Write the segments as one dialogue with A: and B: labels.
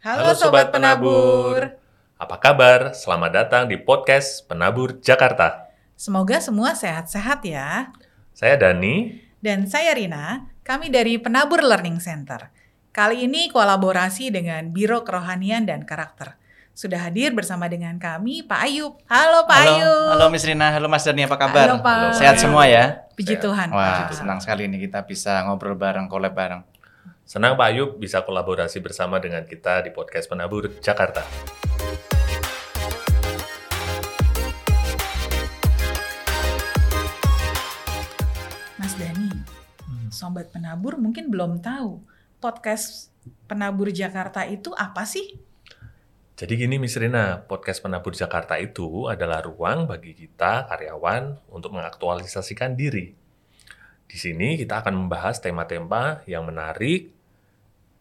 A: Halo, Sobat Penabur.
B: Apa kabar? Selamat datang di podcast Penabur Jakarta.
A: Semoga semua sehat-sehat ya.
B: Saya Dani.
A: Dan saya Rina, kami dari Penabur Learning Center. Kali ini kolaborasi dengan Biro Kerohanian dan Karakter. Sudah hadir bersama dengan kami Pak Ayub. Halo Pak
C: halo,
A: Ayub.
C: Halo Miss Rina, halo Mas Dani, apa kabar?
A: Halo, Pak.
B: Halo,
C: Sehat semua ya?
A: Puji. Tuhan.
C: Wah,
A: puji Tuhan.
C: senang sekali nih kita bisa ngobrol bareng, collab bareng.
B: Senang Pak Ayub bisa kolaborasi bersama dengan kita di podcast Penabur Jakarta.
A: Mas Dani, Sobat Penabur mungkin belum tahu podcast Penabur Jakarta itu apa sih?
B: Jadi gini Miss Rina, podcast Penabur Jakarta itu adalah ruang bagi kita karyawan untuk mengaktualisasikan diri. Di sini kita akan membahas tema-tema yang menarik,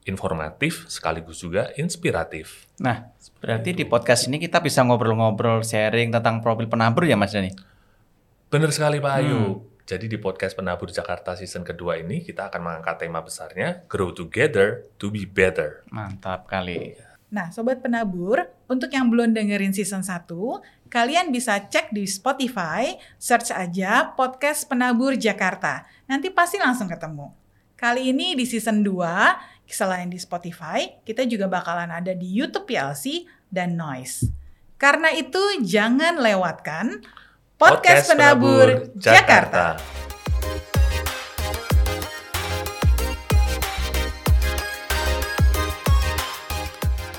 B: informatif, sekaligus juga inspiratif.
C: Nah, berarti di podcast ini kita bisa ngobrol-ngobrol, sharing tentang profil penabur ya Mas Dani?
B: Benar sekali Pak Ayu.
C: Hmm.
B: Jadi di podcast Penabur Jakarta season kedua ini kita akan mengangkat tema besarnya Grow Together to be Better.
C: Mantap kali.
A: Nah, Sobat Penabur, untuk yang belum dengerin season 1, kalian bisa cek di Spotify, search aja podcast Penabur Jakarta. Nanti pasti langsung ketemu. Kali ini di season 2, selain di Spotify, kita juga bakalan ada di YouTube PLC dan Noise. Karena itu jangan lewatkan podcast, Penabur, Jakarta.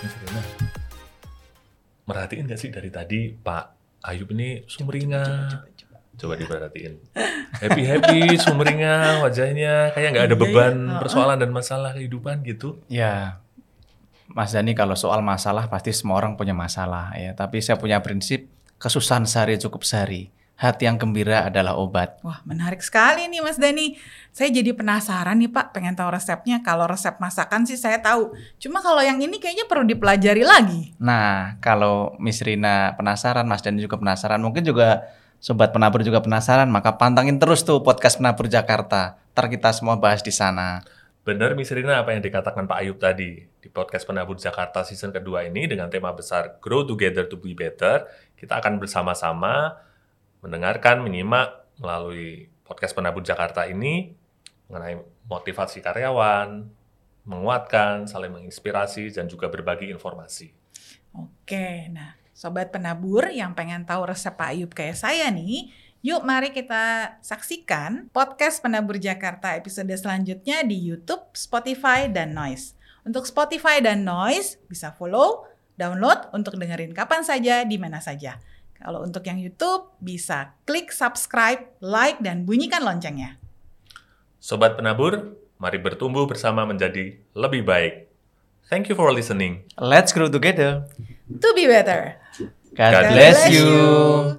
B: Miss Rina, Merhatiin nggak sih dari tadi Pak Ayub ini sumringah? Coba diperhatiin. Happy happy, sumringah wajahnya, kayak nggak ada
A: Iya,
B: beban
A: iya.
B: persoalan dan masalah kehidupan gitu.
C: Ya, Mas Dani kalau soal masalah pasti semua orang punya masalah ya. Tapi saya punya prinsip kesusahan sehari cukup sehari. Hati yang gembira adalah obat.
A: Wah, menarik sekali nih Mas Dani. Saya jadi penasaran nih Pak, pengen tahu resepnya. Kalau resep masakan sih saya tahu. Cuma kalau yang ini kayaknya perlu dipelajari lagi.
C: Nah, kalau Miss Rina penasaran, Mas Dani juga penasaran, mungkin juga Sobat Penabur juga penasaran, maka pantangin terus tuh podcast Penabur Jakarta. Ntar kita semua bahas di sana.
B: Benar Miss Rina apa yang dikatakan Pak Ayub tadi. Di podcast Penabur Jakarta season kedua ini dengan tema besar Grow Together to be Better, kita akan bersama-sama mendengarkan, menyimak melalui podcast Penabur Jakarta ini mengenai motivasi karyawan, menguatkan, saling menginspirasi, dan juga berbagi informasi.
A: Oke, nah Sobat Penabur yang pengen tahu resep Pak Ayub kayak saya nih, yuk mari kita saksikan podcast Penabur Jakarta episode selanjutnya di YouTube, Spotify, dan Noise. Untuk Spotify dan Noise bisa follow, download untuk dengerin kapan saja, di mana saja. Kalau untuk yang YouTube bisa klik subscribe, like, dan bunyikan loncengnya.
B: Sobat Penabur, mari bertumbuh bersama menjadi lebih baik. Thank you for listening.
C: Let's grow together.
A: To be better.
C: God,
B: God
C: bless
B: bless
C: you.